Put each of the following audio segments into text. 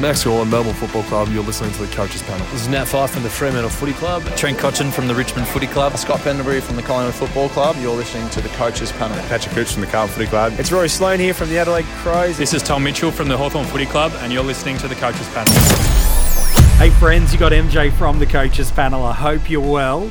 Max Gawn, Melbourne Football Club. You're listening to the Coaches Panel. This is Nat Fyfe from the Fremantle Footy Club. Trent Cotchin from the Richmond Footy Club. Scott Pendlebury from the Collingwood Football Club. You're listening to the Coaches Panel. Patrick Cooch from the Carlton Footy Club. It's Rory Sloane here from the Adelaide Crows. This is Tom Mitchell from the Hawthorn Footy Club, and you're listening to the Coaches Panel. Hey friends, you got MJ from the Coaches Panel. I hope you're well.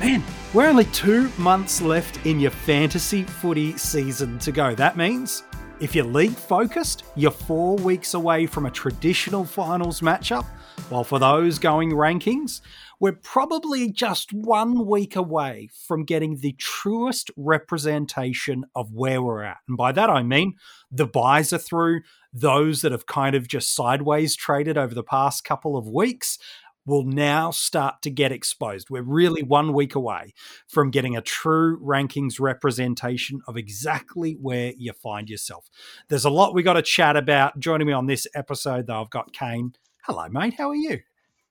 Man, we're only two months left in your fantasy footy season to go. That means if you're league focused, you're four weeks away from a traditional finals matchup. While for those going rankings, we're probably just one week away from getting the truest representation of where we're at. And by that I mean the buys are through, those that have kind of just sideways traded over the past couple of weeks will now start to get exposed. We're really one week away from getting a true rankings representation of exactly where you find yourself. There's a lot we got to chat about. Joining me on this episode, though, I've got Kane. Hello, mate. How are you?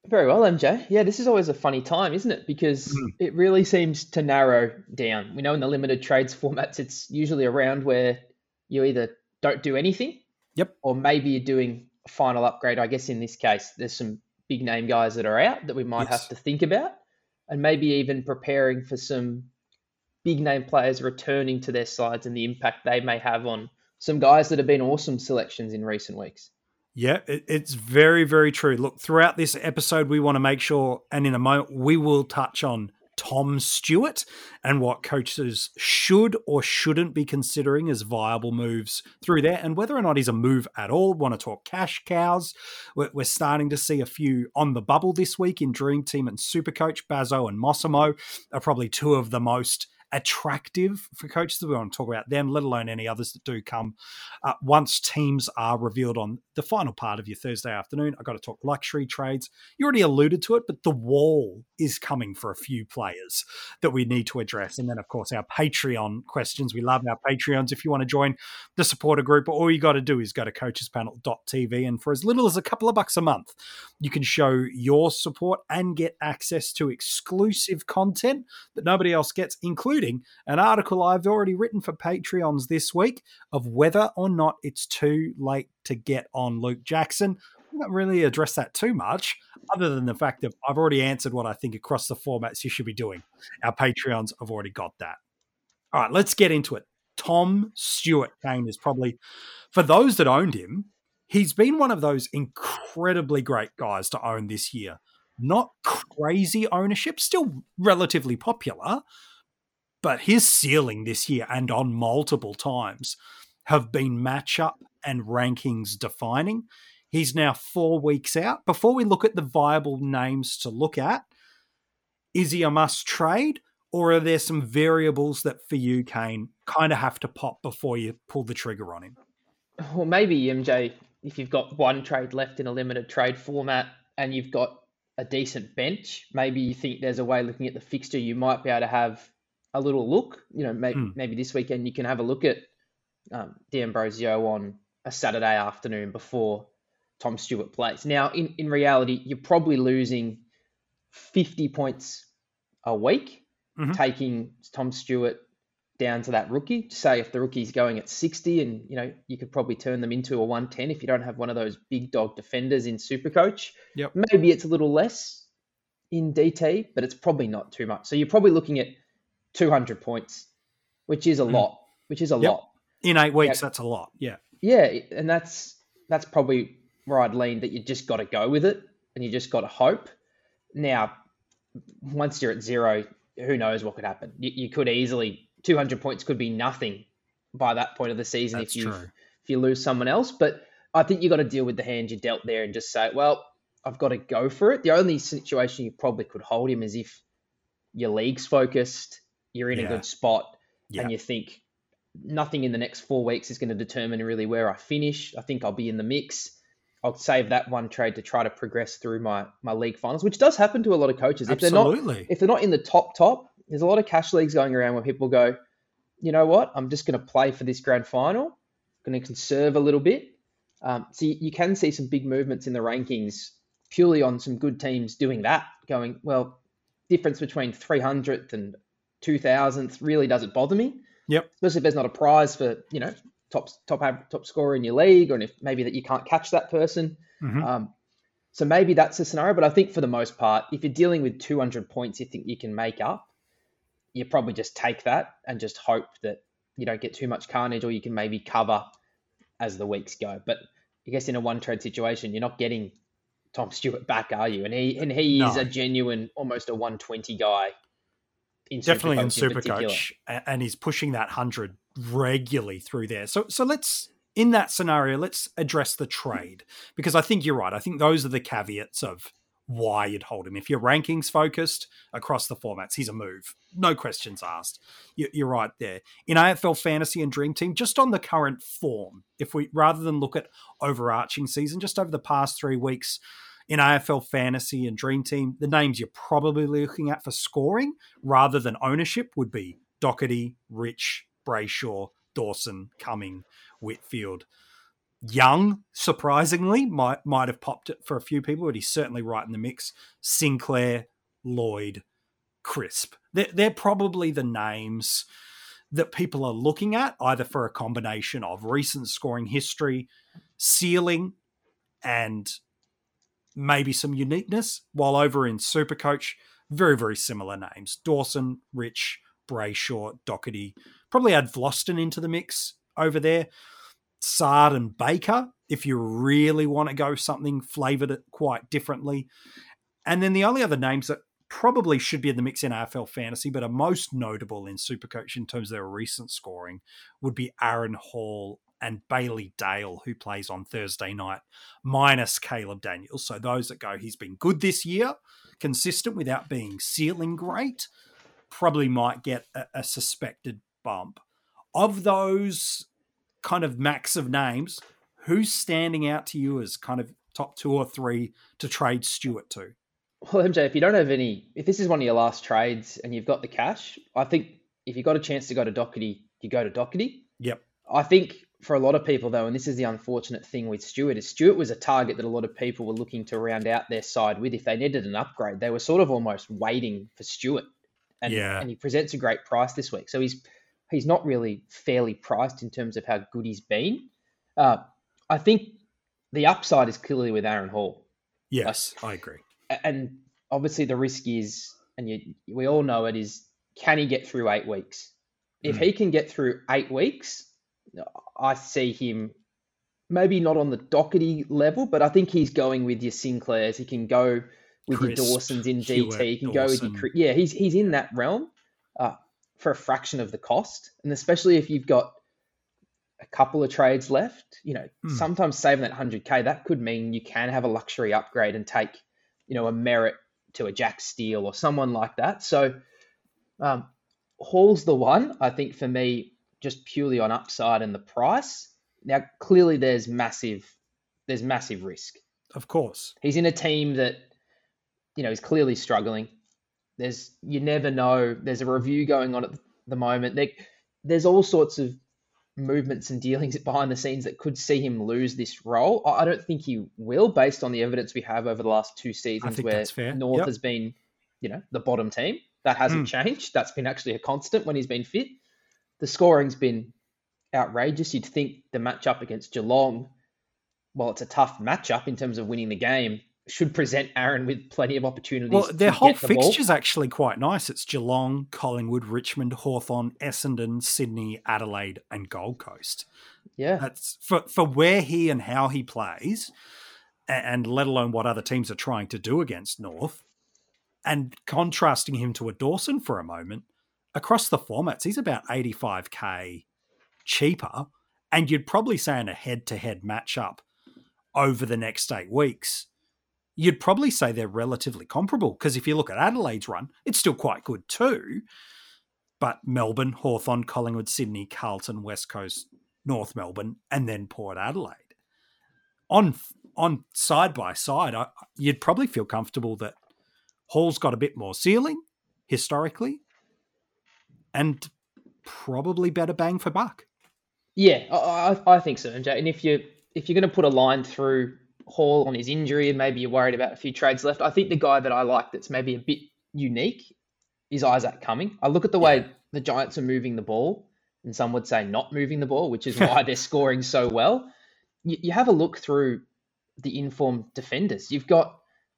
Very well, MJ. Yeah, this is always a funny time, isn't it? Because mm. it really seems to narrow down. We know in the limited trades formats, it's usually around where you either don't do anything, yep, or maybe you're doing a final upgrade. I guess in this case, there's some big name guys that are out that we might yes. have to think about, and maybe even preparing for some big name players returning to their sides and the impact they may have on some guys that have been awesome selections in recent weeks. Yeah, it's very, very true. Look, throughout this episode, we want to make sure, and in a moment, we will touch on Tom Stewart and what coaches should or shouldn't be considering as viable moves through there, and whether or not he's a move at all. Want to talk cash cows. We're, starting to see a few on the bubble this week in Dream Team and Supercoach. Bazo and Massimo are probably two of the most attractive for coaches. We want to talk about them, let alone any others that do come uh, once teams are revealed on the final part of your Thursday afternoon. I've got to talk luxury trades. You already alluded to it, but the wall is coming for a few players that we need to address. And then, of course, our Patreon questions. We love our Patreons. If you want to join the supporter group, all you got to do is go to coachespanel.tv. And for as little as a couple of bucks a month, you can show your support and get access to exclusive content that nobody else gets, including an article I've already written for Patreons this week of whether or not it's too late to get on Luke Jackson. I don't really address that too much, other than the fact that I've already answered what I think across the formats you should be doing. Our Patreons have already got that. All right, let's get into it. Tom Stewart Kane is probably, for those that owned him, he's been one of those incredibly great guys to own this year. Not crazy ownership, still relatively popular, but his ceiling this year and on multiple times have been matchup and rankings defining. He's now four weeks out. Before we look at the viable names to look at, is he a must trade? Or are there some variables that for you, Kane, kind of have to pop before you pull the trigger on him? Well, maybe MJ, if you've got one trade left in a limited trade format and you've got a decent bench, maybe you think there's a way looking at the fixture you might be able to have a little look. You know, maybe, mm. maybe this weekend you can have a look at um, D'Ambrosio on a Saturday afternoon before Tom Stewart plays. Now, in, in reality, you're probably losing 50 points a week, mm-hmm. taking Tom Stewart down to that rookie. Say if the rookie's going at 60 and, you know, you could probably turn them into a 110 if you don't have one of those big dog defenders in Supercoach. Yep. Maybe it's a little less in DT, but it's probably not too much. So you're probably looking at 200 points, which is a mm. lot, which is a yep. lot. In eight weeks, yeah. that's a lot. Yeah. Yeah. And that's, that's probably where I'd lean that you just got to go with it and you just got to hope. Now, once you're at zero, who knows what could happen? You, you could easily 200 points could be nothing by that point of the season That's if you if you lose someone else. But I think you got to deal with the hand you dealt there and just say, well, I've got to go for it. The only situation you probably could hold him is if your league's focused, you're in yeah. a good spot, yeah. and you think nothing in the next four weeks is going to determine really where I finish. I think I'll be in the mix. I'll save that one trade to try to progress through my my league finals, which does happen to a lot of coaches. If Absolutely. they're not if they're not in the top top, there's a lot of cash leagues going around where people go, you know what, I'm just going to play for this grand final, going to conserve a little bit. Um, so you, you can see some big movements in the rankings purely on some good teams doing that, going well. Difference between 300th and 2000th really doesn't bother me. Yep. Especially if there's not a prize for you know top top top scorer in your league, or if maybe that you can't catch that person. Mhm. Um, so maybe that's a scenario. But I think for the most part, if you're dealing with 200 points, you think you can make up, you probably just take that and just hope that you don't get too much carnage, or you can maybe cover as the weeks go. But I guess in a one trade situation, you're not getting Tom Stewart back, are you? And he and he is No. a genuine, almost a 120 guy. In Definitely in Supercoach and he's pushing that hundred regularly through there. So, so let's in that scenario, let's address the trade because I think you're right. I think those are the caveats of why you'd hold him. If you're rankings focused across the formats, he's a move, no questions asked. You're right there in AFL Fantasy and Dream Team. Just on the current form, if we rather than look at overarching season, just over the past three weeks. In AFL Fantasy and Dream Team, the names you're probably looking at for scoring rather than ownership would be Doherty, Rich, Brayshaw, Dawson, Cumming, Whitfield. Young, surprisingly, might might have popped it for a few people, but he's certainly right in the mix. Sinclair, Lloyd, Crisp. They're, they're probably the names that people are looking at, either for a combination of recent scoring history, ceiling, and maybe some uniqueness. While over in Supercoach, very, very similar names Dawson, Rich, Brayshaw, Doherty. Probably add Vlastuin into the mix over there. Sard and Baker, if you really want to go something flavored it quite differently. And then the only other names that probably should be in the mix in AFL fantasy, but are most notable in Supercoach in terms of their recent scoring, would be Aaron Hall and Bailey Dale, who plays on Thursday night, minus Caleb Daniels. So those that go, he's been good this year, consistent without being ceiling great, probably might get a, a suspected bump. Of those kind of max of names, who's standing out to you as kind of top two or three to trade Stewart to? Well, MJ, if you don't have any, if this is one of your last trades and you've got the cash, I think if you've got a chance to go to Doherty, you go to Doherty. Yep. I think for a lot of people though, and this is the unfortunate thing with Stewart, is Stewart was a target that a lot of people were looking to round out their side with. If they needed an upgrade, they were sort of almost waiting for Stewart. And, Yeah. and he presents a great price this week. So he's he's not really fairly priced in terms of how good he's been. Uh, I think the upside is clearly with Aaron Hall. Yes, I agree. And obviously the risk is, and you, we all know it is, can he get through eight weeks? If Hmm. he can get through eight weeks, I see him maybe not on the Doherty level, but I think he's going with your Sinclairs. He can go with your Dawsons in Hewitt, DT. He can go with your Dawson. Yeah. He's he's in that realm uh, for a fraction of the cost, and especially if you've got a couple of trades left, you know, Hmm. sometimes saving that 100k that could mean you can have a luxury upgrade and take, you know, a merit to a Jack Steele or someone like that. So, um, Hall's the one I think for me, just purely on upside and the price. Now, clearly, there's massive, there's massive risk. Of course. He's in a team that, you know, is clearly struggling. There's you never know. There's a review going on at the moment. There, there's all sorts of movements and dealings behind the scenes that could see him lose this role. I don't think he will, based on the evidence we have over the last two seasons, where. North Yep. has been, you know, the bottom team. That hasn't Hmm. changed. That's been actually a constant when he's been fit. The scoring's been outrageous. You'd think the matchup against Geelong, while it's a tough matchup in terms of winning the game, should present Aaron with plenty of opportunities. Well, their to whole get the ball. fixture's actually quite nice. It's Geelong, Collingwood, Richmond, Hawthorn, Essendon, Sydney, Adelaide, and Gold Coast. Yeah, That's for for where he and how he plays, a- and let alone what other teams are trying to do against North, and contrasting him to a Dawson for a moment. Across the formats, he's about eighty five k cheaper, and you'd probably say in a head to head matchup over the next eight weeks, you'd probably say they're relatively comparable. Because if you look at Adelaide's run, it's still quite good too. But Melbourne, Hawthorn, Collingwood, Sydney, Carlton, West Coast, North Melbourne, and then Port Adelaide. On on side by side, I, you'd probably feel comfortable that Hall's got a bit more ceiling historically, and probably better bang for buck. yeah, I, I, I think so, MJ. And if you if you're going to put a line through Hall on his injury, and maybe you're worried about a few trades left, I think the guy that I like that's maybe a bit unique is Isaac Cumming. I look at the way the Giants are moving the ball. and some would say not moving the ball, which is why they're scoring so well. You, you have a look through the informed defenders. You've got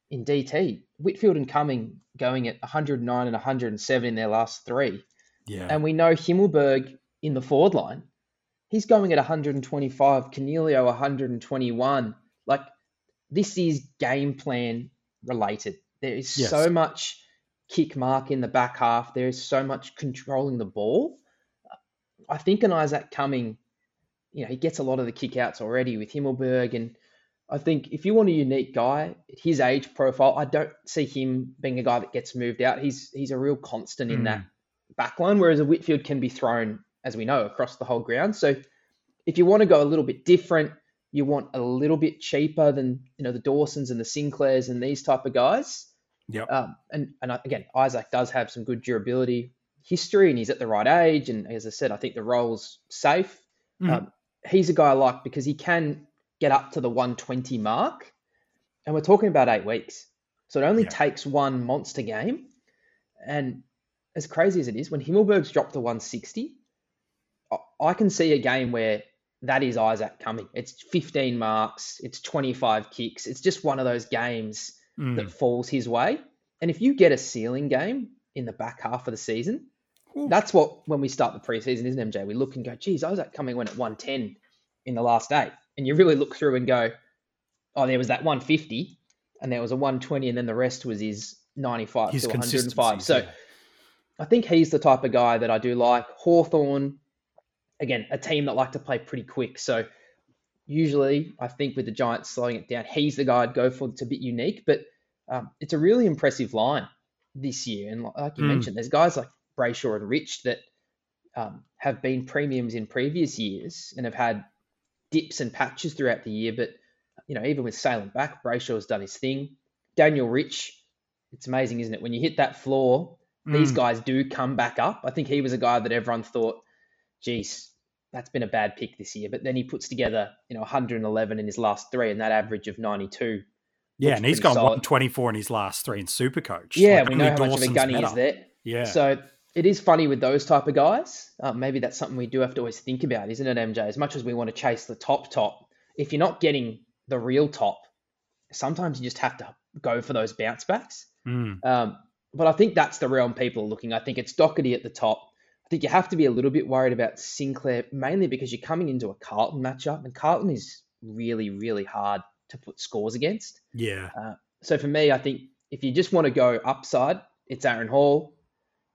in DT Whitfield and Cumming going at 109 and 107 in their last three. Yeah. And we know Himmelberg in the forward line, he's going at 125, Coniglio 121. Like, this is game plan related. There is Yes. so much kick mark in the back half, there is so much controlling the ball. I think an Isaac Cumming, you know, he gets a lot of the kick outs already with Himmelberg. And I think if you want a unique guy, at his age profile, I don't see him being a guy that gets moved out. He's he's a real constant in Mm. that back line, whereas a Whitfield can be thrown, as we know, across the whole ground. So if you want to go a little bit different, you want a little bit cheaper than you know the Dawsons and the Sinclairs and these type of guys. Yeah. Um, and and again, Isaac does have some good durability history, and he's at the right age. And as I said, I think the role's safe. Mhm. Um, he's a guy I like because he can get up to the 120 mark, and we're talking about eight weeks, so it only Yeah. takes one monster game. And as crazy as it is, when Himmelberg's dropped to 160, I- can see a game where that is Isaac Cumming. It's 15 marks, it's 25 kicks. It's just one of those games Mm. that falls his way. And if you get a ceiling game in the back half of the season, that's what when we start the preseason, isn't it, MJ? We look and go, geez, Isaac Cumming went at 110 in the last eight. And you really look through and go, oh, there was that 150 and there was a 120, and then the rest was his 95 His to 105. consistency. So I think he's the type of guy that I do like. Hawthorn, again, a team that like to play pretty quick. So usually, I think with the Giants slowing it down, he's the guy I'd go for. It's a bit unique, but um, it's a really impressive line this year. And like you Mm. mentioned, there's guys like Brayshaw and Rich that um, have been premiums in previous years and have had dips and patches throughout the year. But you know, even with sailing back, Brayshaw's done his thing. Daniel Rich, it's amazing, isn't it? When you hit that floor, these Mm. guys do come back up. I think he was a guy that everyone thought, geez, that's been a bad pick this year. But then he puts together, you know, 111 in his last three and that average of 92. Yeah, and he's gone solid. 124 in his last three in Supercoach. Yeah, Like, we know how much of a Dawson's gunny better. is there. Yeah. So it is funny with those type of guys. Uh, maybe that's something we do have to always think about, isn't it, MJ? As much as we want to chase the top top, if you're not getting the real top, sometimes you just have to go for those bounce backs. Mm. Um, but I think that's the realm people are looking. I think it's Doherty at the top. I think you have to be a little bit worried about Sinclair, mainly because you're coming into a Carlton matchup, and Carlton is really, really hard to put scores against. Yeah. So for me, I think if you just want to go upside, it's Aaron Hall.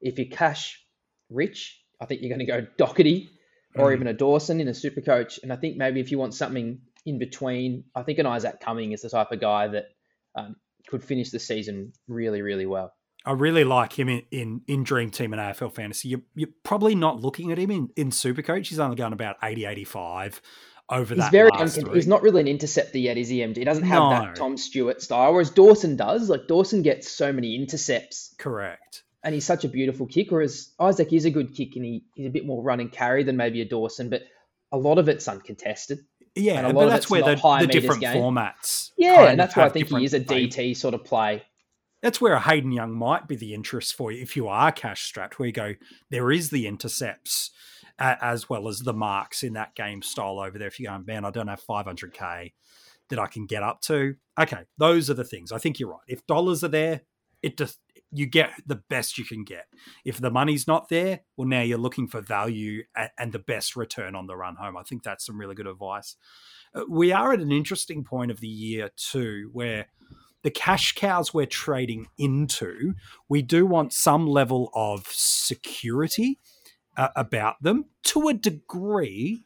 If you cash rich, I think you're going to go Doherty or Mm. even a Dawson in a super coach. And I think maybe if you want something in between, I think an Isaac Cumming is the type of guy that um, could finish the season really, really well. I really like him in, in, in Dream Team and AFL Fantasy. You're, you're probably not looking at him in, in Supercoach. He's only going about 80, 85 over He's that very last uncon- he's not really an interceptor yet, is he? MD he doesn't have No. that Tom Stewart style, whereas Dawson does. Like Dawson gets so many intercepts, Correct. and he's such a beautiful kicker. Whereas Isaac is a good kick, and he, he's a bit more run and carry than maybe a Dawson, but a lot of it's uncontested. Yeah, And a lot but of that's it's where the, the different game. formats. Yeah, and that's why I think he is a DT sort of play. That's where a Hayden Young might be the interest for you if you are cash strapped, where you go, there is the intercepts uh, as well as the marks in that game style over there. If you're going, man, I don't have 500k that I can get up to. Okay, those are the things. I think you're right. If dollars are there, it just you get the best you can get. If the money's not there, well, now you're looking for value and, and the best return on the run home. I think that's some really good advice. Uh, we are at an interesting point of the year too, where the cash cows we're trading into, we do want some level of security uh, about them to a degree,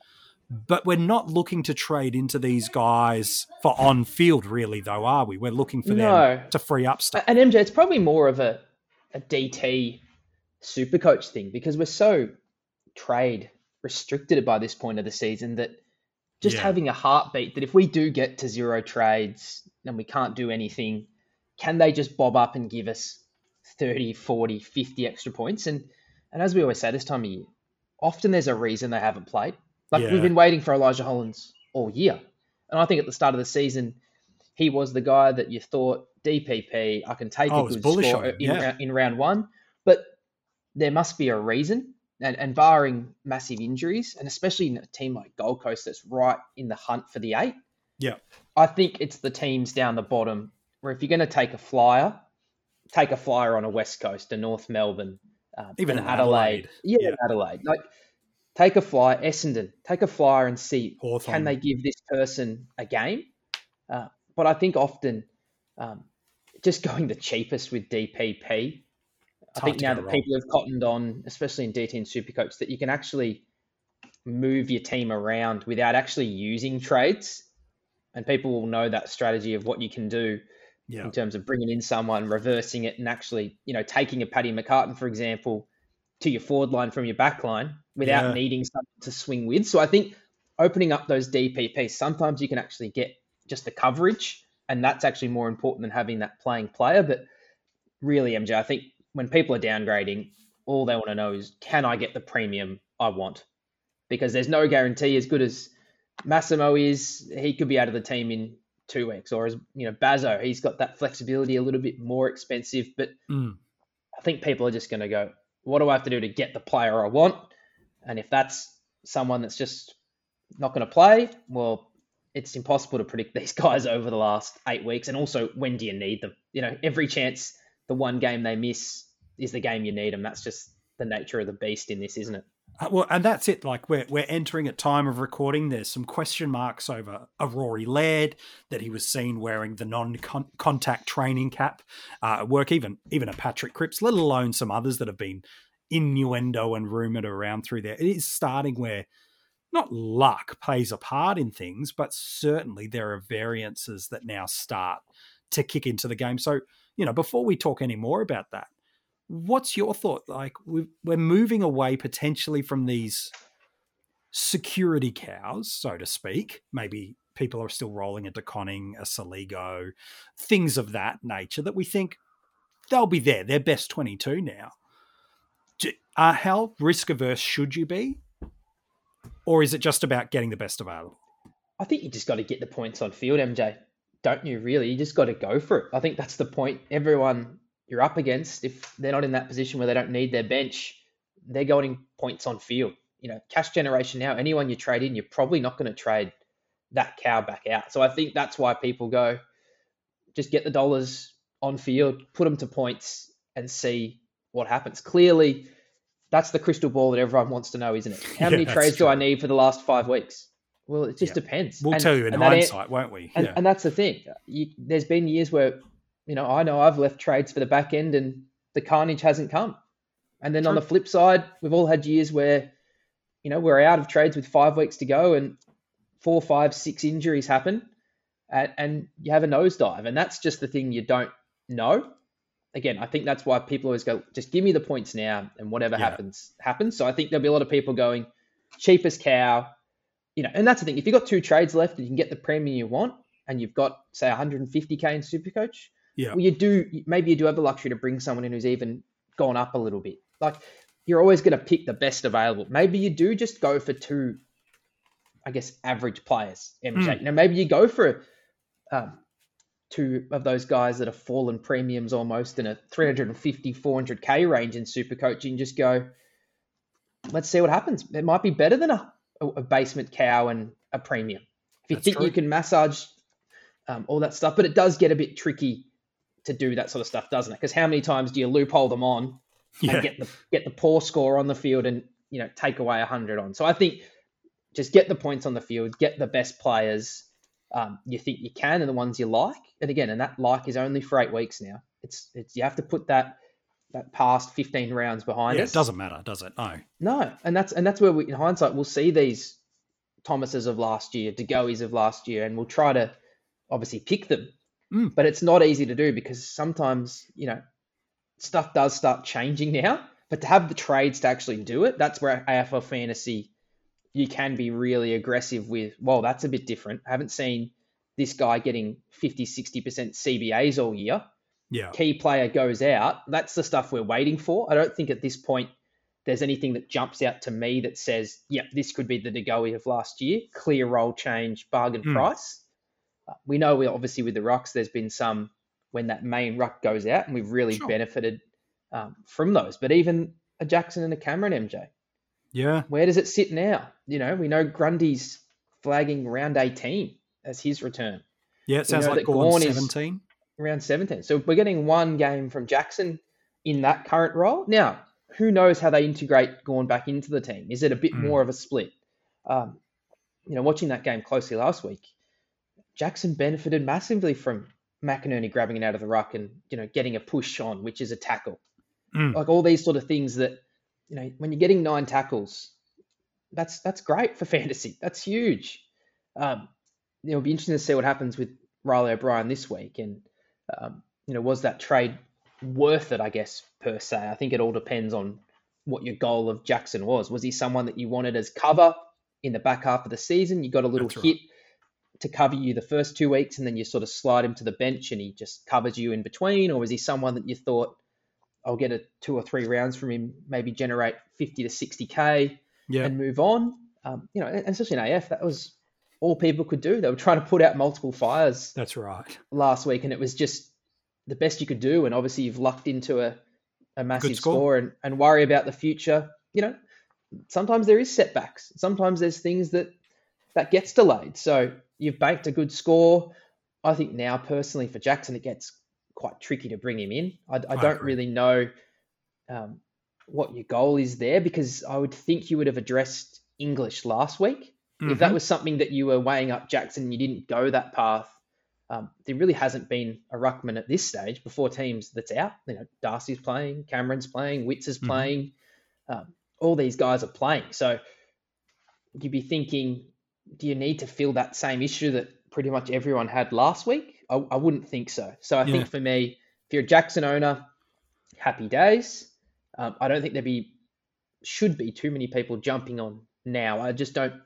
but we're not looking to trade into these guys for on field, really, though, are we? We're looking for No. them to free up stuff. And MJ, it's probably more of a, a DT super coach thing because we're so trade restricted by this point of the season that just Yeah. having a heartbeat that if we do get to zero trades and we can't do anything, can they just bob up and give us 30, 40, 50 extra points? And and as we always say this time of year, often there's a reason they haven't played. Like Yeah. we've been waiting for Elijah Hollands all year. And I think at the start of the season, he was the guy that you thought DPP, I can take Oh, a good score in, yeah. in round one, but there must be a reason. And, and barring massive injuries, and especially in a team like Gold Coast that's right in the hunt for the eight. Yeah. I think it's the teams down the bottom where if you're going to take a flyer, take a flyer on a West Coast, a North Melbourne, um, Even Adelaide. Adelaide. Yeah, Yeah. Adelaide. Like, take a flyer, Essendon, take a flyer and see Hawthorn. can they give this person a game. Uh, but I think often um, just going the cheapest with DPP. I think now that wrong. people have cottoned on, especially in DT and Supercoach, that you can actually move your team around without actually using trades, and people will know that strategy of what you can do Yeah. in terms of bringing in someone, reversing it, and actually, you know, taking a Paddy McCartin, for example, to your forward line from your back line without Yeah. needing someone to swing with. So I think opening up those DPPs, sometimes you can actually get just the coverage, and that's actually more important than having that playing player. But really, MJ, I think when people are downgrading, all they want to know is can I get the premium I want? Because there's no guarantee as good as Massimo is, he could be out of the team in two weeks, or as you know, Bazo, he's got that flexibility a little bit more expensive. But Mm. I think people are just going to go, what do I have to do to get the player I want? And if that's someone that's just not going to play, well, it's impossible to predict these guys over the last eight weeks. And also, when do you need them? You know, every chance the one game they miss is the game you need them. That's just the nature of the beast in this, isn't it? Uh, Well, and that's it. Like we're we're entering at time of recording. There's some question marks over a Rory Laird that he was seen wearing the non-contact training cap uh, at work. Even even a Patrick Cripps, let alone some others that have been innuendo and rumored around through there. It is starting where not luck plays a part in things, but certainly there are variances that now start to kick into the game. So you know, before we talk any more about that, what's your thought? Like we're moving away potentially from these security cows, so to speak. Maybe people are still rolling into Conning, a Saligo, things of that nature that we think they'll be there. They're best 22 now. Do- Uh, how risk averse should you be? Or is it just about getting the best available? I think you just got to get the points on field, MJ. Don't you really? You just got to go for it. I think that's the point. Everyone you're up against, if they're not in that position where they don't need their bench, they're going points on field. You know, cash generation now, anyone you trade in, you're probably not going to trade that cow back out. So I think that's why people go, just get the dollars on field, put them to points, and see what happens. Clearly, that's the crystal ball that everyone wants to know, isn't it? How Yeah, many trades do I need for the last five weeks? Well, it just Yeah. depends. We'll And- tell you in and that an- hindsight, won't we? and, Yeah. and that's the thing. You, there's been years where, you know, I know I've left trades for the back end and the carnage hasn't come. And then on the flip side, we've all had years where, you know, we're out of trades with five weeks to go and four, five, six injuries happen and, and you have a nosedive. And that's just the thing you don't know. Again, I think that's why people always go, just give me the points now and whatever Yeah. happens, happens. So I think there'll be a lot of people going, cheapest cow, you know, and that's the thing. If you've got two trades left and you can get the premium you want, and you've got say 150k in Supercoach, Yeah. well, you do maybe you do have the luxury to bring someone in who's even gone up a little bit. Like you're always going to pick the best available. Maybe you do just go for two, I guess, average players. MJ. Hmm. Now maybe you go for um, two of those guys that have fallen premiums almost in a 350, 400k range in Supercoach, and just go. Let's see what happens. It might be better than a, a basement cow and a premium. If you That's think true. you can massage um, all that stuff, but it does get a bit tricky to do that sort of stuff, doesn't it? Because how many times do you loophole them on Yeah. and get the get the poor score on the field and you know take away hundred on? So I think just get the points on the field, get the best players um, you think you can, and the ones you like. And again, and that like is only for eight weeks now. It's it's you have to put that that past fifteen rounds behind yeah, us. it doesn't matter, does it? No. No, and that's and that's where we, in hindsight, we'll see these Thomases of last year, DeGoey's of last year, and we'll try to obviously pick them. Mm. But it's not easy to do because sometimes you know stuff does start changing now. But to have the trades to actually do it, that's where AFL fantasy you can be really aggressive with. Well, that's a bit different. I haven't seen this guy getting 50, 60% CBAs all year Yeah. key player goes out, that's the stuff we're waiting for. I don't think at this point there's anything that jumps out to me that says, yep, this could be the Degoe of last year. Clear role change, bargain Hmm. price. We know we obviously with the rucks, there's been some when that main ruck goes out, and we've really Sure. benefited um, from those. But even a Jackson and a Cameron MJ, Yeah. Where does it sit now? You know, we know Grundy's flagging round 18 as his return. Yeah, it sounds like that Gawn Gawn is- 17. Around 17. So we're getting one game from Jackson in that current role. Now, who knows how they integrate Gawn back into the team? Is it a bit Mm. more of a split? Um, you know, watching that game closely last week, Jackson benefited massively from McInerney grabbing it out of the ruck and you know getting a push on, which is a tackle. Mm. Like all these sort of things that you know when you're getting nine tackles, that's that's great for fantasy. That's huge. Um, it'll be interesting to see what happens with Reilly O'Brien this week, and um, you know was that trade worth it? I guess per se. I think it all depends on what your goal of Jackson was. Was he someone that you wanted as cover in the back half of the season? You got a little That's right. To cover you the first two weeks, and then you sort of slide him to the bench, and he just covers you in between, or was he someone that you thought? I'll get a two or three rounds from him, maybe generate 50 to 60k Yeah. and move on. Um, you know, especially in AF, that was all people could do. They were trying to put out multiple fires That's right. last week, and it was just the best you could do. And obviously, you've lucked into a, a massive score. score and, and worry about the future. You know, sometimes there is setbacks. Sometimes there's things that that gets delayed. So you've banked a good score. I think now, personally, for Jackson, it gets quite tricky to bring him in. I, I don't really know um, what your goal is there because I would think you would have addressed English last week. If that Mhm. was something that you were weighing up Jackson and you didn't go that path, um, there really hasn't been a ruckman at this stage before teams that's out. You know, Darcy's playing, Cameron's playing, Witts is Mhm. playing. Um, all these guys are playing. So you'd be thinking, do you need to feel that same issue that pretty much everyone had last week? I, I wouldn't think so. So I Yeah. think for me, if you're a Jackson owner, happy days. Um, I don't think there be should be too many people jumping on now. I just don't know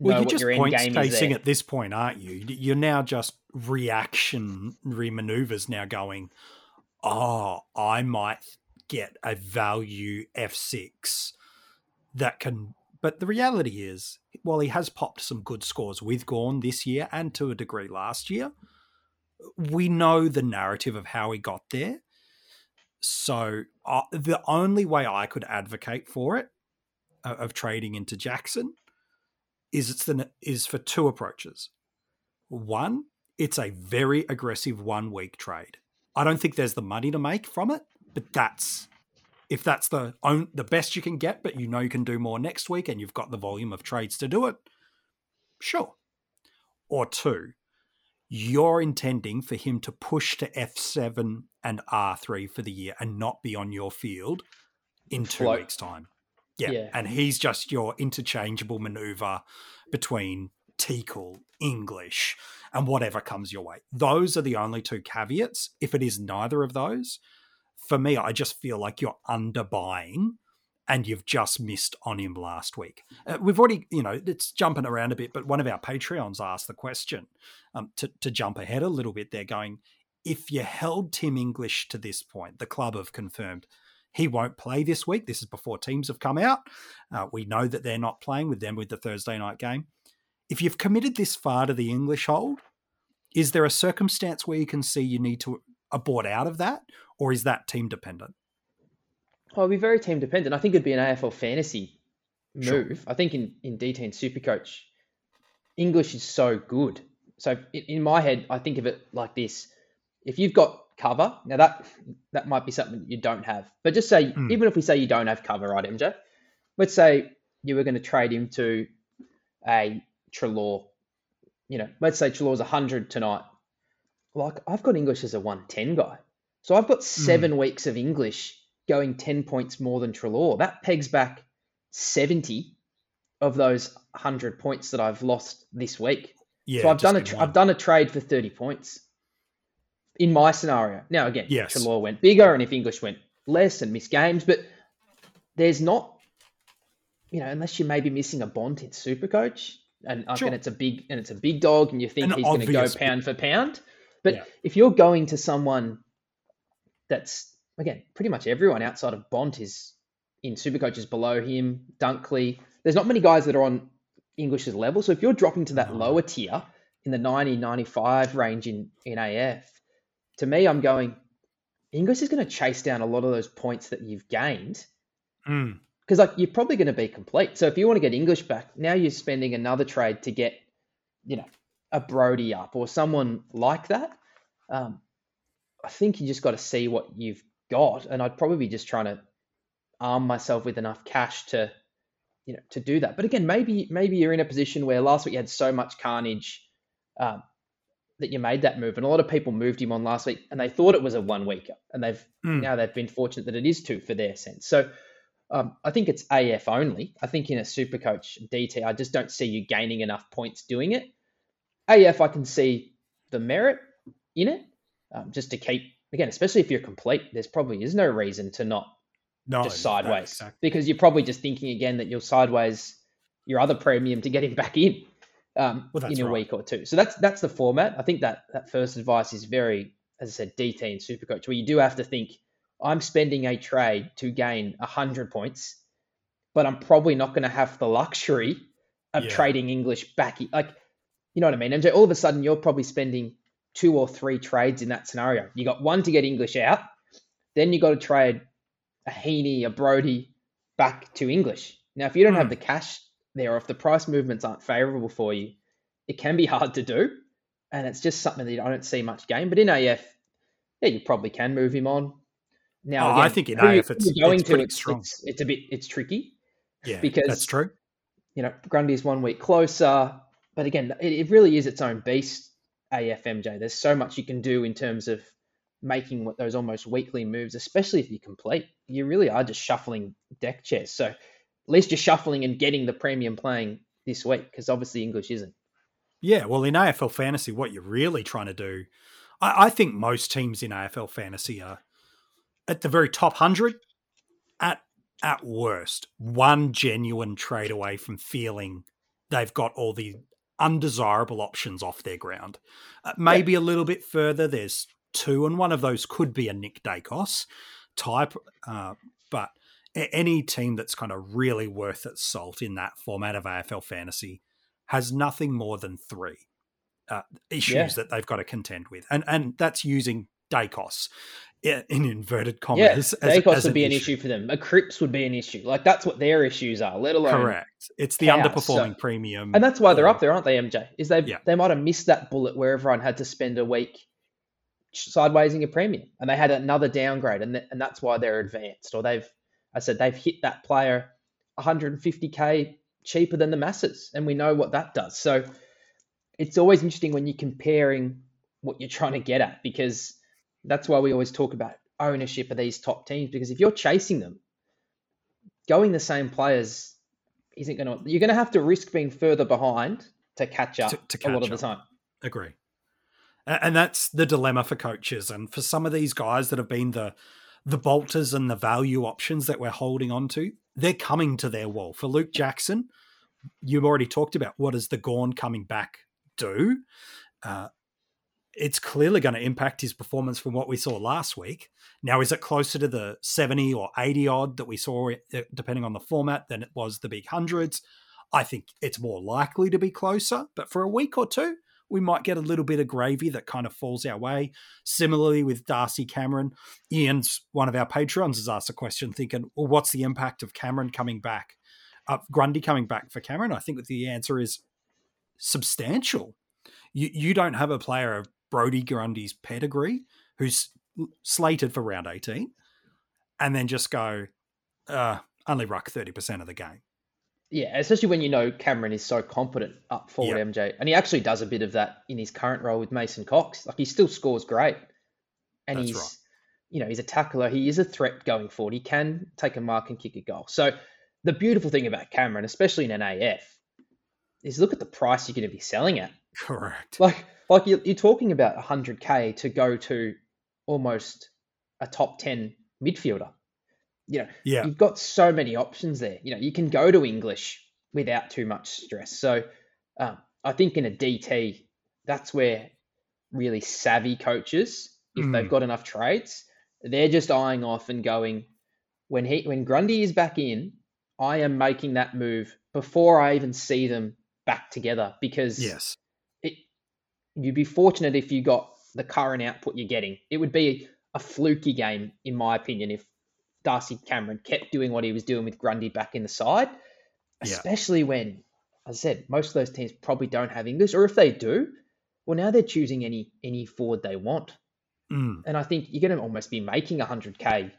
Well, you're what just your end point game is spacing there. at this point, aren't you? You're now just reactionary maneuvers now going, oh, I might get a value F6 that can. But the reality is, while he has popped some good scores with Gawn this year and to a degree last year, we know the narrative of how he got there. So uh, the only way I could advocate for it, uh, of trading into Jackson, is it's the is for two approaches. One, it's a very aggressive one week trade. I don't think there's the money to make from it, but that's if that's the own, the best you can get, but you know you can do more next week and you've got the volume of trades to do it. Sure. Or two, you're intending for him to push to F7 and R3 for the year and not be on your field in two Float. weeks' time. Yeah. Yeah. And he's just your interchangeable maneuver between Teakle, English, and whatever comes your way. Those are the only two caveats. If it is neither of those, for me, I just feel like you're underbuying and you've just missed on him last week. Uh, we've already, you know, it's jumping around a bit, but one of our Patreons asked the question um, to, to jump ahead a little bit. They're going, if you held Tim English to this point, the club have confirmed he won't play this week. This is before teams have come out. Uh, we know that they're not playing with them with the Thursday night game. If you've committed this far to the English hold, is there a circumstance where you can see you need to abort out of that, or is that team dependent? Oh, it'd be very team dependent. I think it'd be an AFL fantasy Sure. move. I think in, in D10 Supercoach, English is so good. So in, in my head, I think of it like this. If you've got cover, now that that might be something you don't have. But just say, Hmm. even if we say you don't have cover, right, MJ? Let's say you were going to trade him to a Treloar. You know, let's say Treloar's 100 tonight. Like, I've got English as a 110 guy. So I've got seven weeks of English going 10 points more than Treloar. That pegs back 70 of those 100 points that I've lost this week. Yeah, so I've done a in tra- one. I've done a trade for 30 points in my scenario. Now again, Yes. Treloar went bigger and if English went less and missed games, but there's not you know, unless you may be missing a Bont in Supercoach and, uh, Sure. and it's a big and it's a big dog and you think An he's going to go pound for pound. But Yeah. if you're going to someone that's again pretty much everyone outside of Bont is in super coaches below him, Dunkley. There's not many guys that are on English's level. So if you're dropping to that lower tier in the 90, 95 range in, in AF, to me, I'm going, English is going to chase down a lot of those points that you've gained Mm. because like you're probably going to be complete. So if you want to get English back, now you're spending another trade to get, you know, a Brodie up or someone like that. Um, I think you just got to see what you've got, and I'd probably be just trying to arm myself with enough cash to, you know, to do that. But again, maybe maybe you're in a position where last week you had so much carnage um, that you made that move, and a lot of people moved him on last week, and they thought it was a one weeker, and they've Mm. now they've been fortunate that it is two for their sense. So. Um, I think it's AF only. I think in a super coach DT, I just don't see you gaining enough points doing it. AF, I can see the merit in it, um, just to keep again, especially if you're complete. There's probably is no reason to not No, just sideways exactly. because you're probably just thinking again that you'll sideways your other premium to get him back in um, Well, in a right. week or two. So that's that's the format. I think that that first advice is very, as I said, DT and Supercoach, where you do have to think I'm spending a trade to gain hundred points, but I'm probably not going to have the luxury of Yeah. trading English back. Like, you know what I mean? And all of a sudden, you're probably spending two or three trades in that scenario. You got one to get English out, then you got to trade a Heaney, a Brodie back to English. Now, if you don't have hmm. the cash there, or if the price movements aren't favourable for you, it can be hard to do. And it's just something that I don't see much game. But in AF, yeah, you probably can move him on. Now, Oh, again, I think in AF it's- you're going it's to, it's. It's, it's a bit, it's tricky. Yeah, because- that's true. You know, Grundy's one week closer. But again, it, it really is its own beast, AFMJ. There's so much you can do in terms of making what those almost weekly moves, especially if you complete. You really are just shuffling deck chairs. So at least you're shuffling and getting the premium playing this week because obviously English isn't. Yeah, well, in AFL fantasy, what you're really trying to do, I, I think most teams in AFL fantasy are at the very top hundred, at at worst, one genuine trade away from feeling they've got all the undesirable options off their ground. Uh, maybe a little bit further, there's two, and one of those could be a Nick Daicos type, uh, but any team that's kind of really worth its salt in that format of AFL fantasy has nothing more than three uh, issues Yeah. that they've got to contend with, and and that's using Daicos in inverted Yeah, commas. as- Daicos as would be an issue for them. A Cripps would be an issue. Like that's what their issues are, let alone Correct. It's the chaos, underperforming so- premium, And that's why they're up there, aren't they, MJ? Is they Yeah. they might have missed that bullet where everyone had to spend a week sidewaysing a premium, and they had another downgrade, and th- and that's why they're advanced. Or they've, I said, they've hit that player 150k cheaper than the masses, and we know what that does. So it's always interesting when you're comparing what you're trying to get at, because that's why we always talk about ownership of these top teams. Because if you're chasing them, going the same players isn't going to. You're going to have to risk being further behind to catch up To- to a lot of catch the up. time. Agree. And that's the dilemma for coaches and for some of these guys that have been the the bolters and the value options that we're holding on to, they're coming to their wall. For Luke Jackson, you've already talked about what does the Gawn coming back do? Uh, it's clearly going to impact his performance from what we saw last week. Now, is it closer to the 70 or 80 odd that we saw, depending on the format, than it was the big hundreds? I think it's more likely to be closer, but for a week or two, we might get a little bit of gravy that kind of falls our way. Similarly with Darcy Cameron, Ian's one of our patrons has asked a question thinking, well, what's the impact of Cameron coming back? Uh, Grundy coming back for Cameron? I think the answer is substantial. You, you don't have a player of Brodie Grundy's pedigree who's slated for round 18 and then just go, uh, only ruck 30% of the game. Yeah, especially when you know Cameron is so competent up forward, Yeah. MJ, and he actually does a bit of that in his current role with Mason Cox. Like he still scores great, and That's he's, right. you know, he's a tackler. He is a threat going forward. He can take a mark and kick a goal. So the beautiful thing about Cameron, especially in an AF, is look at the price you're going to be selling at. Correct. Like, like you're, you're talking about 100k to go to almost a top 10 midfielder. You know, Yeah. you've got so many options there. You know, you can go to English without too much stress. So um, I think in a DT, that's where really savvy coaches, if they've Mm. got enough trades, they're just eyeing off and going, when he when Grundy is back in, I am making that move before I even see them back together because Yes. You'd be fortunate if you got the current output you're getting. It would be a fluky game, in my opinion, if Darcy Cameron kept doing what he was doing with Grundy back in the side, Yeah. especially when, as I said, most of those teams probably don't have English, or if they do, well, now they're choosing any any forward they want. Mm. And I think you're going to almost be making 100k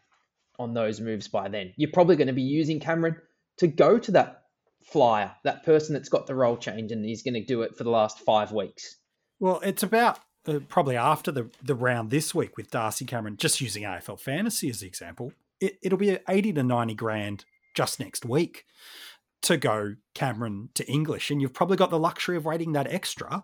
on those moves by then. You're probably going to be using Cameron to go to that flyer, that person that's got the role change, and he's going to do it for the last five weeks. Well, it's about uh, probably after the, the round this week with Darcy Cameron, just using AFL fantasy as the example, it, it'll be 80 to 90 grand just next week to go Cameron to English. And you've probably got the luxury of waiting that extra.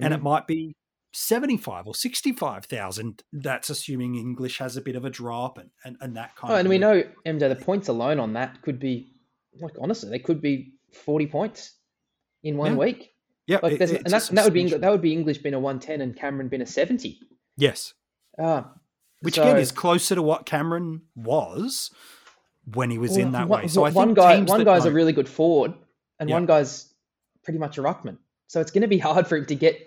And it might be 75 or 65,000. That's assuming English has a bit of a drop and, and, and that kind Oh, of and we know MJ, the points alone on that could be like honestly, they could be 40 points in one Yeah. week. Yeah, Like it- and, that, and that would be that would be English being a 110 and Cameron being a 70. Yes. Ah, Which so- again is closer to what Cameron was when he was in that one- way. So I one think guy, one guy's a really good forward, and Yeah. one guy's pretty much a ruckman. So it's going to be hard for him to get.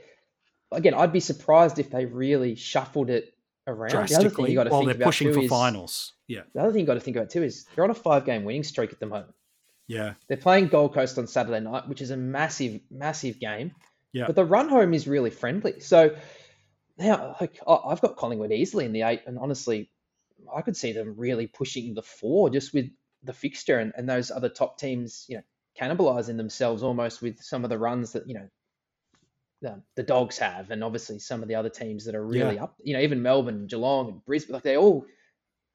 Again, I'd be surprised if they really shuffled it around. The other thing drastically you got to while think they're about pushing for is, finals. Yeah, The other thing you got to think about too is they're on a five-game winning streak at the moment. Yeah, They're playing Gold Coast on Saturday night, which is a massive, massive game. Yeah. But the run home is really friendly. So now, like, I- I've got Collingwood easily in the eight, and honestly, I could see them really pushing the four just with the fixture and, and those other top teams, you know, cannibalizing themselves almost with some of the runs that you know the, the dogs have, and obviously some of the other teams that are really up. You know, even Melbourne, Geelong, and Brisbane, like they all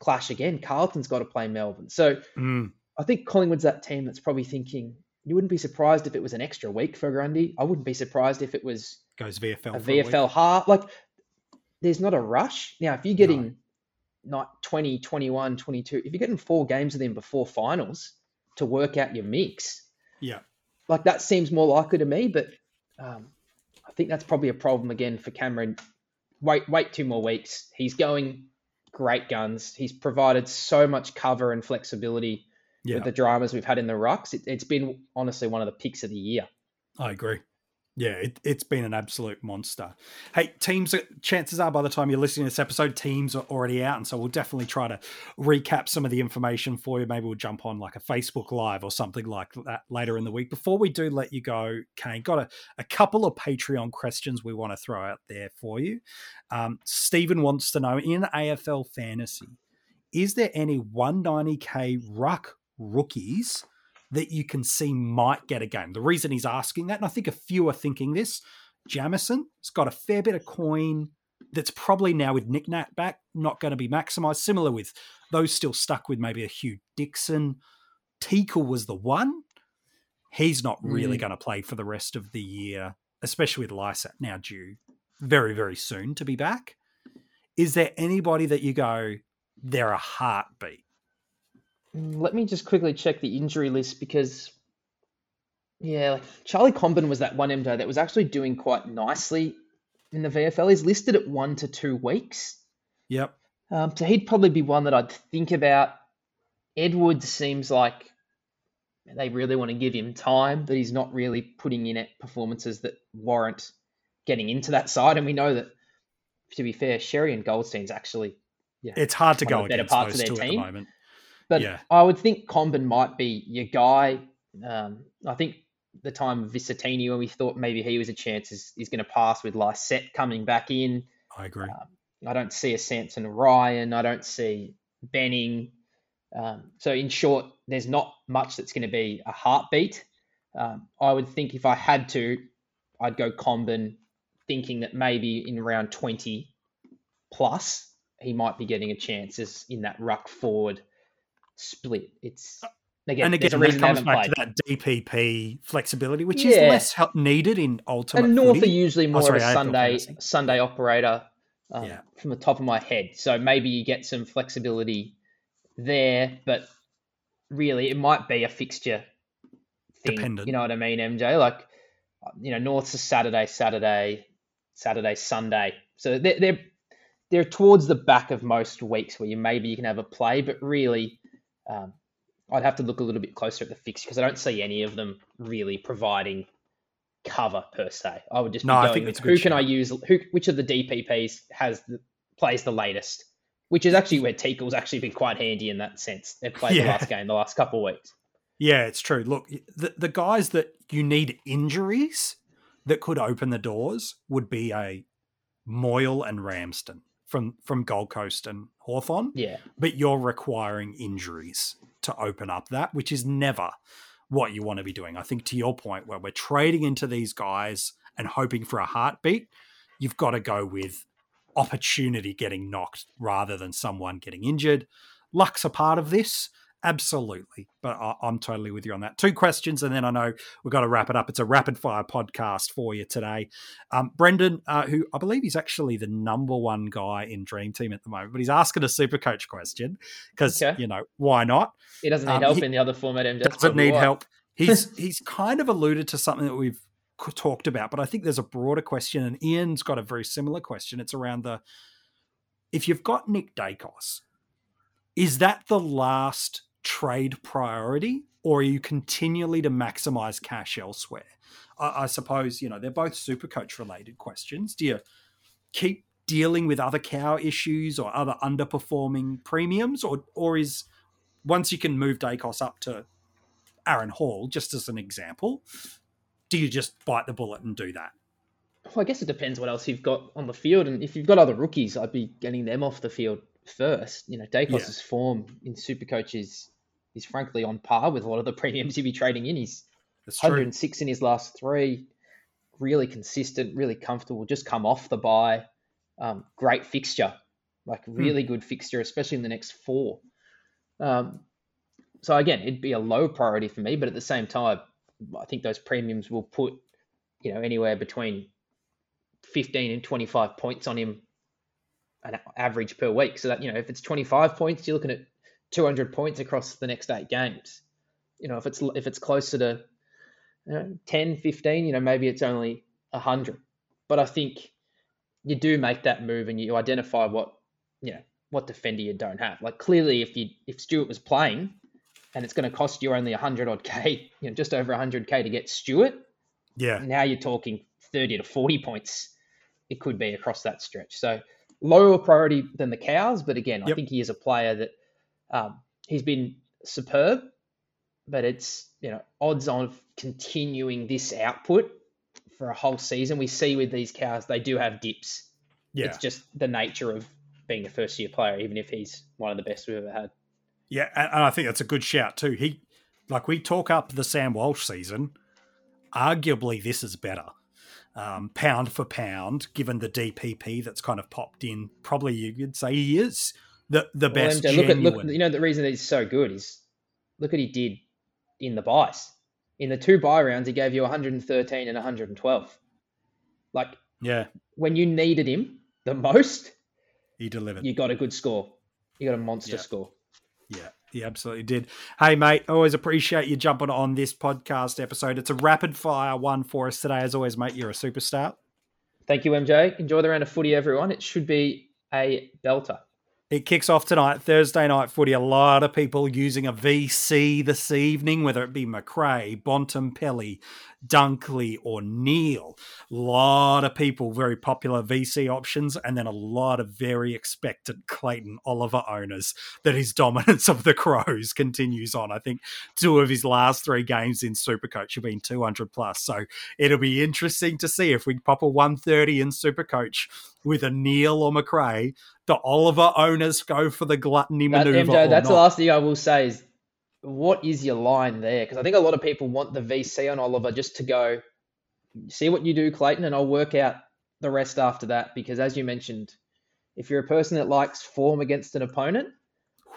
clash again. Carlton's got to play Melbourne, so. Mm, I think Collingwood's that team that's probably thinking you wouldn't be surprised if it was an extra week for Grundy. I wouldn't be surprised if it was goes VFL. a. VFL half. Like, there's not a rush. Now, if you're getting not 20, 21, 22, if you're getting four games of them before finals to work out your mix, Yeah, like that seems more likely to me. But um, I think that's probably a problem again for Cameron. Wait, wait two more weeks. He's going great guns. He's provided so much cover and flexibility yeah, with the dramas we've had in the rucks. It, it's been honestly one of the picks of the year. I agree. Yeah, it, it's been an absolute monster. Hey, teams, chances are by the time you're listening to this episode, teams are already out. And so we'll definitely try to recap some of the information for you. Maybe we'll jump on like a Facebook Live or something like that later in the week. Before we do let you go, Kane, got a, a couple of Patreon questions we want to throw out there for you. Um, Stephen wants to know in AFL fantasy, is there any 190k ruck rookies that you can see might get a game. The reason he's asking that, and I think a few are thinking this, Jamieson has got a fair bit of coin that's probably now with Nick Nat back, not going to be maximised. Similar with those still stuck with maybe a Hugh Dixon. Teakle was the one. He's not really Mm. going to play for the rest of the year, especially with Lycett now due very, very soon to be back. Is there anybody that you go, they're a heartbeat? Mm, Let me just quickly check the injury list because, yeah, like Charlie Comben was that one MJ that was actually doing quite nicely in the VFL. He's listed at one to two weeks. Yep. Um, so he'd probably be one that I'd think about. Edwards seems like they really want to give him time, but he's not really putting in it performances that warrant getting into that side. And we know that, to be fair, Xerri and Goldstein's actually yeah, It's hard to go the better parts of their at team. But Yeah. I would think Comben might be your guy. Um, I think the time of Visentini when we thought maybe he was a chance is, is going to pass with Lycett coming back in. I agree. I don't see a Samson Ryan. I don't see Benning. Um, so in short, there's not much that's going to be a heartbeat. Um, I would think if I had to, I'd go Comben, thinking that maybe in round 20 plus, he might be getting a chance as in that ruck forward split. It's again, and there's again, a reason that comes back played. to that DPP flexibility, which is less help needed in ultimate. And North footy. are usually more sorry, of a Sunday. Sunday operator um, Yeah. from the top of my head. So maybe you get some flexibility there, but really it might be a fixture thing. Dependent. You know what I mean, MJ? Like, you know, North's a Saturday, Saturday, Saturday, Sunday. So they're they're, they're towards the back of most weeks where you maybe you can have a play, but really. Um, I'd have to look a little bit closer at the fix because I don't see any of them really providing cover per se. I would just be No, I think with that's a good who can shout. I use? Who which of the DPPs has the, plays the latest which is actually where Teakle's actually been quite handy in that sense. They've played the last game the last couple of weeks. Yeah, it's true. Look, the, the guys that you need injuries that could open the doors would be a Moyle and Ramsden from from Gold Coast and Hawthorn. Yeah. but you're requiring injuries to open up that, which is never what you want to be doing. I think to your point, where we're trading into these guys and hoping for a heartbeat, you've got to go with opportunity getting knocked rather than someone getting injured. Luck's a part of this. Absolutely. But I, I'm totally with you on that. Two questions, and then I know we've got to wrap it up. It's a rapid fire podcast for you today. Um, Brendan, uh, who I believe he's actually the number one guy in Dream Team at the moment, but he's asking a super coach question because, Okay. you know, why not? He doesn't need Um, help he in the other format. MJ. Doesn't need why. help. He's he's kind of alluded to something that we've talked about, but I think there's a broader question, and Ian's got a very similar question. It's around the if you've got Nick Daicos, is that the last trade priority, or are you continually to maximize cash elsewhere? I, I suppose you know they're both super coach related questions. Do you keep dealing with other cow issues or other underperforming premiums, or or is once you can move Daicos up to Aaron Hall, just as an example, do you just bite the bullet and do that? Well, I guess it depends what else you've got on the field, and if you've got other rookies, I'd be getting them off the field first. You know, Daicos's form in Supercoach is is frankly on par with a lot of the premiums you'd be trading in. He's That's true. 106 in his last three, really consistent, really comfortable. Just come off the buy, um, great fixture, like really good fixture, especially in the next four. Um, so again, it'd be a low priority for me, but at the same time, I think those premiums will put, you know, anywhere between 15 and 25 points on him an average per week. So that, you know, if it's 25 points, you're looking at 200 points across the next eight games. You know, if it's if it's closer to you know, 10, 15, you know, maybe it's only 100. But I think you do make that move and you identify what, you know, what defender you don't have. Like clearly if you if Stewart was playing and it's going to cost you only 100 odd K, you know, just over 100K to get Stewart, Yeah. now you're talking 30 to 40 points it could be across that stretch. So lower priority than the cows, but again, I think he is a player that um, he's been superb, but it's you know odds on continuing this output for a whole season. We see with these cows they do have dips. Yeah. It's just the nature of being a first year player, even if he's one of the best we've ever had. Yeah, and, and I think that's a good shout too. He, like, we talk up the Sam Walsh season. Arguably, this is better, um, pound for pound, given the DPP that's kind of popped in. Probably you could say he is the the best. MJ, look at look. You know the reason that he's so good is look what he did in the buys. In the two buy rounds, he gave you 113 and 112. Like yeah, when you needed him the most, he delivered. you got a good score. You got a monster Yeah. score. Yeah, he absolutely did. Hey, mate, always appreciate you jumping on this podcast episode. It's a rapid fire one for us today. As always, mate, you're a superstar. Thank you, MJ. Enjoy the round of footy, everyone. It should be a belter. It kicks off tonight, Thursday night footy. A lot of people using a VC this evening, whether it be Macrae, Bontempelli, Dunkley, or Neale. A lot of people, very popular VC options, and then a lot of very expectant Clayton Oliver owners that his dominance of the Crows continues on. I think two of his last three games in Supercoach have been 200 plus. So it'll be interesting to see if we pop a 130 in Supercoach with a Neale or Macrae the Oliver owners go for the gluttony That, maneuver. MJ, that's not. the last thing I will say is what is your line there? Because I think a lot of people want the VC on Oliver just to go see what you do, Clayton, and I'll work out the rest after that. Because as you mentioned, if you're a person that likes form against an opponent,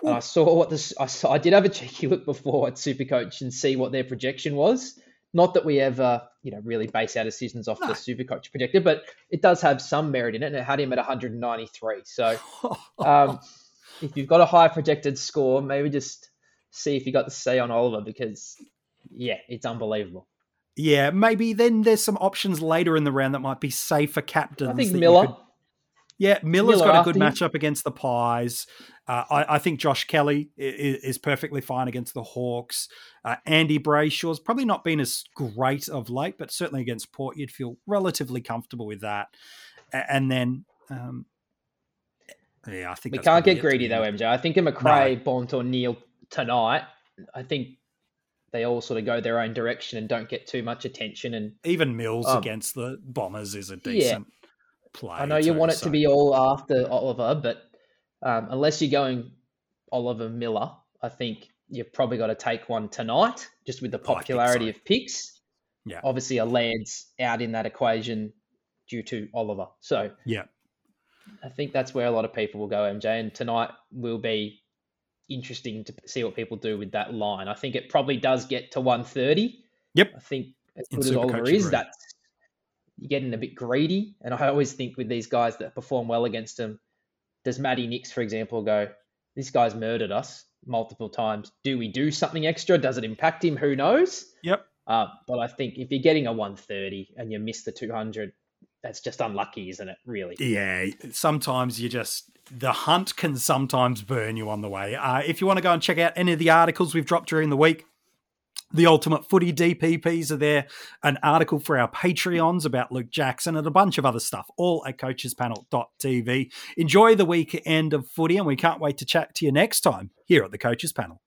and I saw what this, I saw, I did have a cheeky look before at Supercoach and see what their projection was. Not that we ever, you know, really base our decisions off the Supercoach projected, but it does have some merit in it, and it had him at 193. So um, if you've got a high projected score, maybe just see if you got the C on Oliver because, yeah, it's unbelievable. Yeah, maybe then there's some options later in the round that might be safer captains. I think Miller. Yeah, Miller's Miller got a good matchup against the Pies. Uh, I, I think Josh Kelly is, is perfectly fine against the Hawks. Uh, Andy Brayshaw's probably not been as great of late, but certainly against Port, you'd feel relatively comfortable with that. And then um, Yeah, I think We can't get greedy though. MJ. I think a Macrae, Bont, or Neale tonight. I think they all sort of go their own direction and don't get too much attention. And Even Mills Um, against the Bombers is a Yeah. Play. I know you want it so- to be all after Oliver, but um, unless you're going Oliver Miller, I think you've probably got to take one tonight, just with the I think so. popularity of picks. Yeah. Obviously, a Laird's out in that equation due to Oliver. So Yeah. I think that's where a lot of people will go, MJ. And tonight will be interesting to see what people do with that line. I think it probably does get to 130. Yep. I think as good as Oliver is, that's you're getting a bit greedy. And I always think with these guys that perform well against them, does Matty Nicks, for example, go, this guy's murdered us multiple times. Do we do something extra? Does it impact him? Who knows? Yep. Uh, but I think if you're getting a 130 and you miss the 200, that's just unlucky, isn't it? Really. Yeah, sometimes you just the hunt can sometimes burn you on the way. Uh, if you want to go and check out any of the articles we've dropped during the week, the Ultimate Footy DPPs are there, an article for our Patreons about Luke Jackson, and a bunch of other stuff, all at coachespanel.tv. Enjoy the weekend of footy, and we can't wait to chat to you next time here at the Coaches Panel.